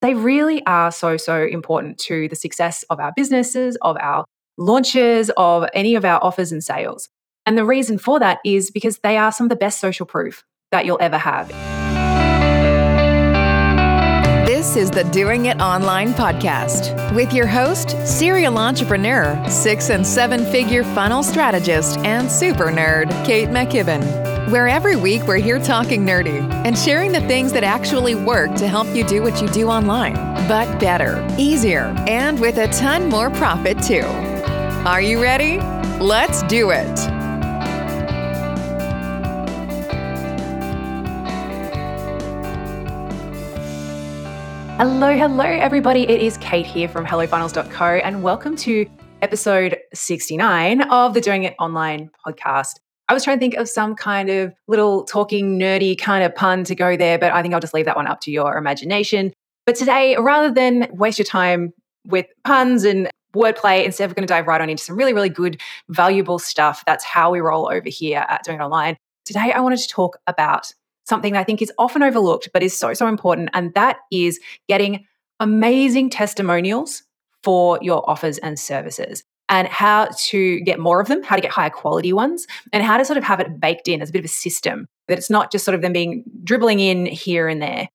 They really are so, so important to the success of our businesses, of our launches, of any of our offers and sales. And the reason for that is because they are some of the best social proof that you'll ever have. This is the Doing It Online podcast with your host, serial entrepreneur, six and seven figure funnel strategist, and super nerd, Kate McKibben where every week we're here talking nerdy and sharing the things that actually work to help you do what you do online, but better, easier, and with a ton more profit too. Are you ready? Let's do it. Hello, hello, everybody. It is Kate here from HelloFunnels.co, and welcome to episode 69 of the Doing It Online podcast. I was trying to think of some kind of little talking nerdy kind of pun to go there, but I think I'll just leave that one up to your imagination. But today, rather than waste your time with puns and wordplay, instead we're going to dive right on into some really, really good, valuable stuff. That's how we roll over here at Doing It Online. Today, I wanted to talk about something that I think is often overlooked, but is so, so important. And that is getting amazing testimonials for your offers and services and how to get more of them, how to get higher quality ones, and how to sort of have it baked in as a bit of a system that it's not just sort of them being dribbling in here and there.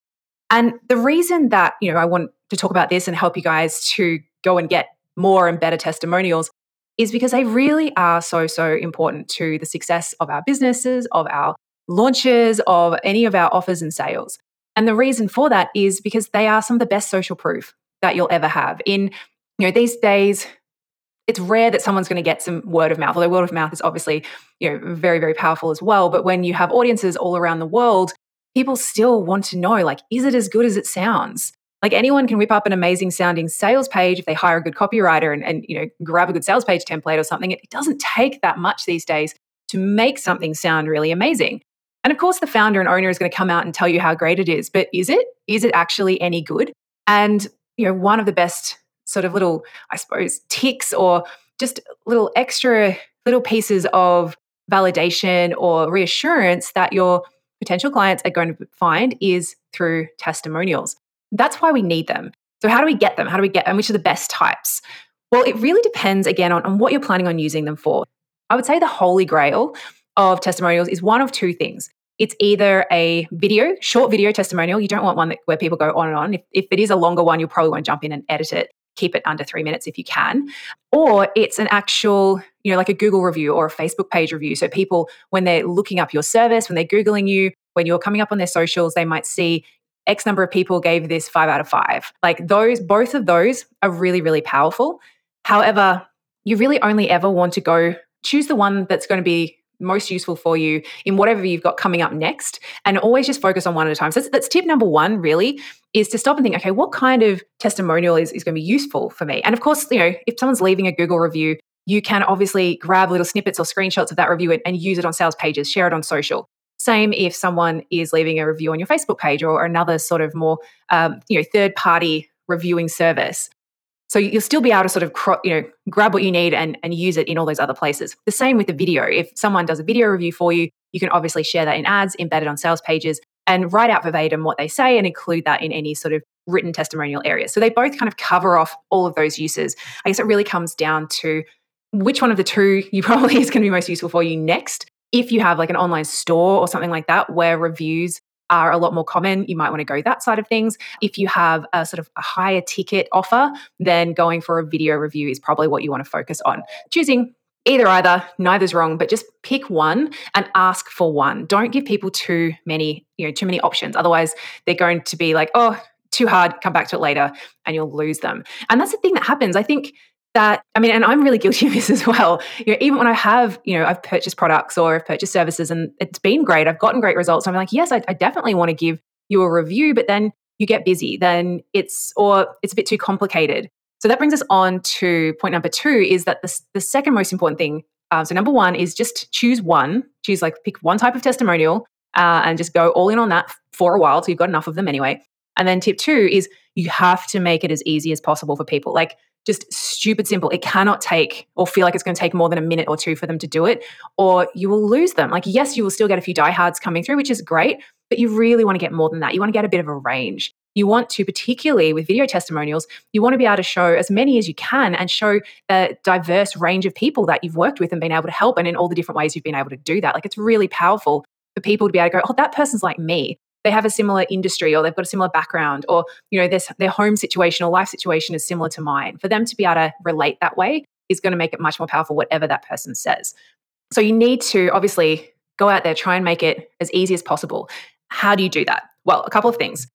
And the reason that, you know, I want to talk about this and help you guys to go and get more and better testimonials is because they really are so, so important to the success of our businesses, of our launches, of any of our offers and sales. And the reason for that is because they are some of the best social proof that you'll ever have. In you know these days it's rare that someone's going to get some word of mouth although word of mouth is obviously you know very very powerful as well but when you have audiences all around the world people still want to know like is it as good as it sounds? Like anyone can whip up an amazing sounding sales page if they hire a good copywriter and, and you know grab a good sales page template or something. It, it doesn't take that much these days to make something sound really amazing. And of course the founder and owner is going to come out and tell you how great it is but is it? Is it actually any good? And you know one of the best sort of little, I suppose, ticks or just little extra little pieces of validation or reassurance that your potential clients are going to find is through testimonials. That's why we need them. So, how do we get them? How do we get, and which are the best types? Well, it really depends again on, on what you're planning on using them for. I would say the holy grail of testimonials is one of two things. It's either a video, short video testimonial. You don't want one that, where people go on and on. If, if it is a longer one, you'll probably want to jump in and edit it keep it under three minutes if you can. Or it's an actual, you know, like a Google review or a Facebook page review. So people, when they're looking up your service, when they're Googling you, when you're coming up on their socials, they might see X number of people gave this five out of five. Like those, both of those are really, really powerful. However, you really only ever want to go choose the one that's going to be most useful for you in whatever you've got coming up next and always just focus on one at a time. So that's, that's tip number one really is to stop and think okay what kind of testimonial is, is going to be useful for me? And of course you know if someone's leaving a google review you can obviously grab little snippets or screenshots of that review and, and use it on sales pages share it on social. Same if someone is leaving a review on your facebook page or, another sort of more um, you know third party reviewing service so you'll still be able to sort of you know grab what you need and, and use it in all those other places. The same with the video. If someone does a video review for you, you can obviously share that in ads, embed it on sales pages, and write out verbatim what they say and include that in any sort of written testimonial area. So they both kind of cover off all of those uses. I guess it really comes down to which one of the two you probably is going to be most useful for you next. If you have like an online store or something like that where reviews are a lot more common, you might want to go that side of things. If you have a sort of a higher ticket offer, then going for a video review is probably what you want to focus on. Choosing either either neither's wrong but just pick one and ask for one don't give people too many you know too many options otherwise they're going to be like oh too hard come back to it later and you'll lose them and that's the thing that happens i think that I mean, and I'm really guilty of this as well. You know, even when I have, you know, I've purchased products or I've purchased services and it's been great, I've gotten great results. I'm like, yes, I, I definitely want to give you a review, but then you get busy, then it's or it's a bit too complicated. So that brings us on to point number two: is that the the second most important thing. Um, so number one is just choose one, choose like pick one type of testimonial, uh, and just go all in on that for a while So you've got enough of them anyway. And then tip two is you have to make it as easy as possible for people. Like just stupid simple. It cannot take or feel like it's going to take more than a minute or two for them to do it, or you will lose them. Like, yes, you will still get a few diehards coming through, which is great, but you really want to get more than that. You want to get a bit of a range. you want to, particularly with video testimonials, you want to be able to show as many as you can and show the diverse range of people that you've worked with and been able to help and in all the different ways you've been able to do that. Like it's really powerful for people to be able to go, oh, that person's like me. They have a similar industry or they've got a similar background or, you know, this, their home situation or life situation is similar to mine. For them to be able to relate that way is going to make it much more powerful, whatever that person says. So you need to obviously go out there, try and make it as easy as possible. How do you do that? Well, a couple of things.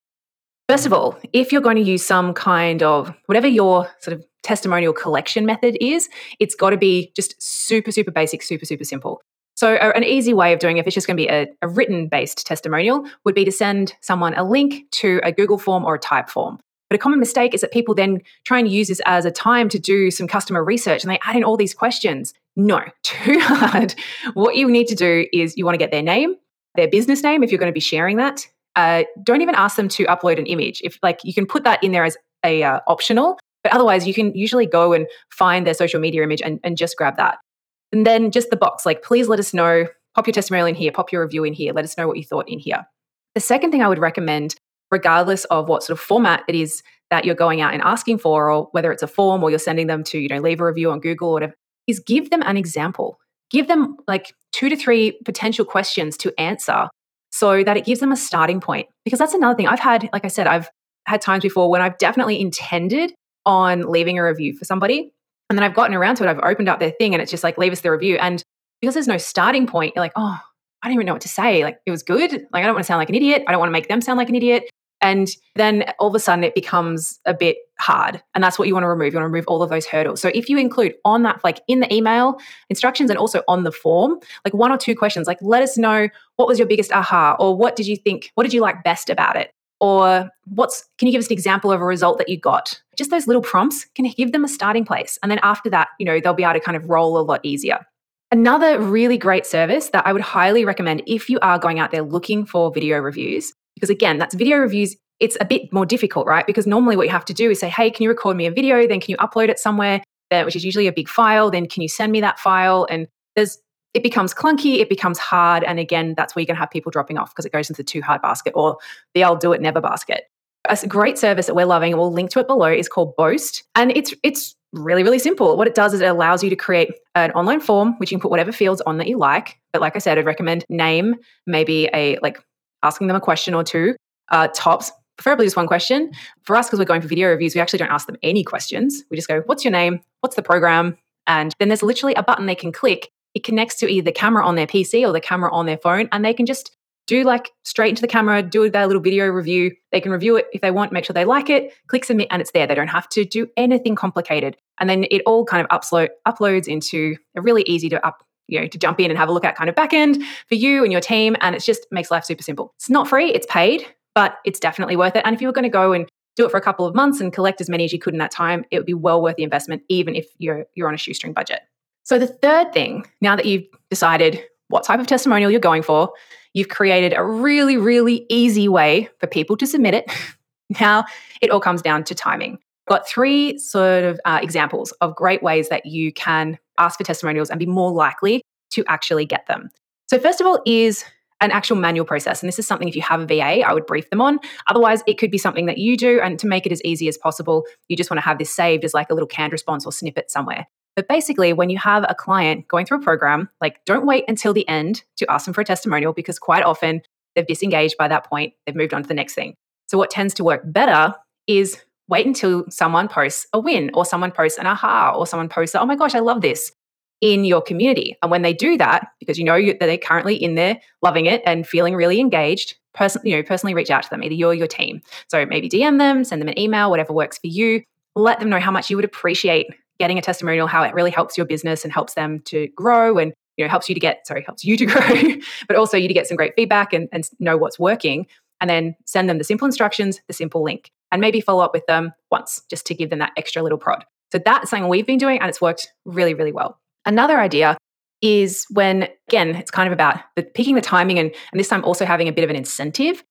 First of all, if you're going to use some kind of whatever your sort of testimonial collection method is, it's got to be just super, super basic, super, super simple. So, an easy way of doing it, if it's just going to be a, a written based testimonial, would be to send someone a link to a Google form or a Typeform. But a common mistake is that people then try and use this as a time to do some customer research and they add in all these questions. No, too hard. What you need to do is you want to get their name, their business name, if you're going to be sharing that. Uh, don't even ask them to upload an image. If like you can put that in there as a uh, optional, but otherwise you can usually go and find their social media image and, and just grab that. And then just the box, like please let us know, pop your testimonial in here, pop your review in here, let us know what you thought in here. The second thing I would recommend regardless of what sort of format it is that you're going out and asking for, or whether it's a form or you're sending them to, you know, leave a review on Google or whatever, is give them an example. Give them like two to three potential questions to answer so that it gives them a starting point. Because that's another thing. I've had, like I said, I've had times before when I've definitely intended on leaving a review for somebody. And then I've gotten around to it. I've opened up their thing and it's just like, leave us the review. And because there's no starting point, you're like, oh, I don't even know what to say. Like, it was good. Like, I don't want to sound like an idiot. I don't want to make them sound like an idiot. And then all of a sudden it becomes a bit hard. And that's what you want to remove. You want to remove all of those hurdles. So if you include on that, like in the email instructions and also on the form, like one or two questions, like let us know what was your biggest aha or what did you think, what did you like best about it? Or what's, can you give us an example of a result that you got? Just those little prompts can give them a starting place. And then after that, you know, they'll be able to kind of roll a lot easier. Another really great service that I would highly recommend if you are going out there looking for video reviews because again, that's video reviews. It's a bit more difficult, right? Because normally what you have to do is say, hey, can you record me a video? Then can you upload it somewhere, which is usually a big file? Then can you send me that file? And there's it becomes clunky, it becomes hard. And again, that's where you're gonna have people dropping off because it goes into the too hard basket or the I'll do it never basket. A great service that we're loving, we'll link to it below, is called Boast. And it's it's really, really simple. What it does is it allows you to create an online form, which you can put whatever fields on that you like. But like I said, I'd recommend name, maybe a like asking them a question or two, uh, tops, preferably just one question. For us, because we're going for video reviews, we actually don't ask them any questions. We just go, What's your name? What's the program? And then there's literally a button they can click. It connects to either the camera on their PC or the camera on their phone, and they can just do like straight into the camera, do their little video review. They can review it if they want, make sure they like it, click submit, and it's there. They don't have to do anything complicated. And then it all kind of upload, uploads into a really easy to up, you know, to jump in and have a look at kind of backend for you and your team. And it just makes life super simple. It's not free, it's paid, but it's definitely worth it. And if you were going to go and do it for a couple of months and collect as many as you could in that time, it would be well worth the investment, even if you're you're on a shoestring budget. So the third thing, now that you've decided what type of testimonial you're going for, you've created a really, really easy way for people to submit it. now it all comes down to timing got three sort of uh, examples of great ways that you can ask for testimonials and be more likely to actually get them. So, first of all, is an actual manual process. And this is something if you have a VA, I would brief them on. Otherwise, it could be something that you do. And to make it as easy as possible, you just want to have this saved as like a little canned response or snippet somewhere. But basically, when you have a client going through a program, like don't wait until the end to ask them for a testimonial because quite often they've disengaged by that point, they've moved on to the next thing. So, what tends to work better is wait until someone posts a win or someone posts an aha or someone posts, oh my gosh, I love this in your community. And when they do that, because you know that they're currently in there loving it and feeling really engaged, person, you know, personally reach out to them, either you or your team. So maybe DM them, send them an email, whatever works for you. Let them know how much you would appreciate getting a testimonial, how it really helps your business and helps them to grow and you know helps you to get sorry helps you to grow but also you to get some great feedback and, and know what's working and then send them the simple instructions the simple link and maybe follow up with them once just to give them that extra little prod. So that's something we've been doing and it's worked really, really well. Another idea is when, again, it's kind of about the, picking the timing and, and this time also having a bit of an incentive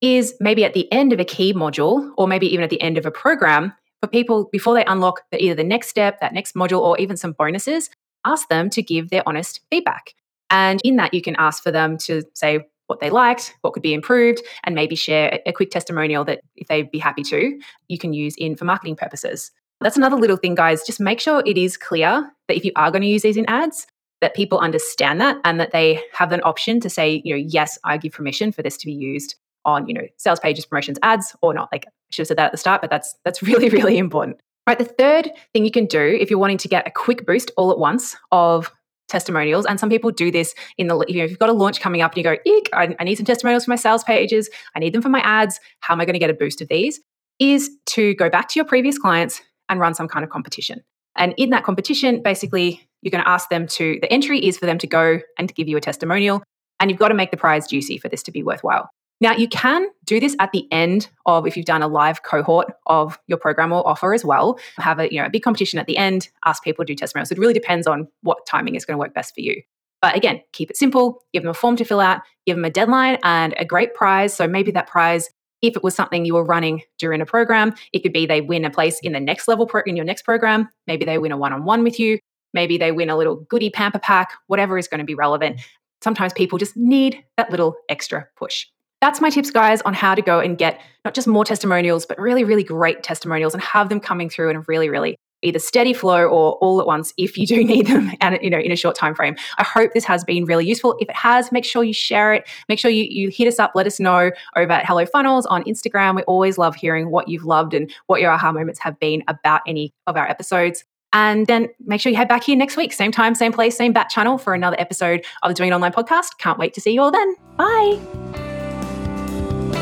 is maybe at the end of a key module or maybe even at the end of a program for people before they unlock the, either the next step, that next module, or even some bonuses, ask them to give their honest feedback. And in that, you can ask for them to say, what they liked, what could be improved, and maybe share a quick testimonial that if they'd be happy to, you can use in for marketing purposes. That's another little thing, guys. Just make sure it is clear that if you are going to use these in ads, that people understand that and that they have an option to say, you know, yes, I give permission for this to be used on, you know, sales pages, promotions, ads, or not. Like I should have said that at the start, but that's that's really, really important. Right. The third thing you can do if you're wanting to get a quick boost all at once of testimonials, and some people do this in the, you know, if you've got a launch coming up and you go, Eek, I, I need some testimonials for my sales pages, I need them for my ads. How am I going to get a boost of these? Is to go back to your previous clients and run some kind of competition. And in that competition, basically, you're going to ask them to, the entry is for them to go and to give you a testimonial. And you've got to make the prize juicy for this to be worthwhile. Now, you can do this at the end of if you've done a live cohort of your program or offer as well. Have a, you know, a big competition at the end, ask people to do testimonials. It really depends on what timing is going to work best for you. But again, keep it simple, give them a form to fill out, give them a deadline and a great prize. So maybe that prize, if it was something you were running during a program, it could be they win a place in the next level pro- in your next program. Maybe they win a one on one with you. Maybe they win a little goodie pamper pack, whatever is going to be relevant. Sometimes people just need that little extra push that's my tips, guys, on how to go and get not just more testimonials, but really, really great testimonials and have them coming through in a really, really either steady flow or all at once if you do need them and you know in a short time frame. I hope this has been really useful. If it has make sure you share it. Make sure you, you hit us up. Let us know over at hello funnels on instagram. We always love hearing what you've loved and what your aha moments have been about any of our episodes. And then make sure you head back here next week. Same time same place same bat channel for another episode of the doing online podcast. Can't wait to see you all then. Bye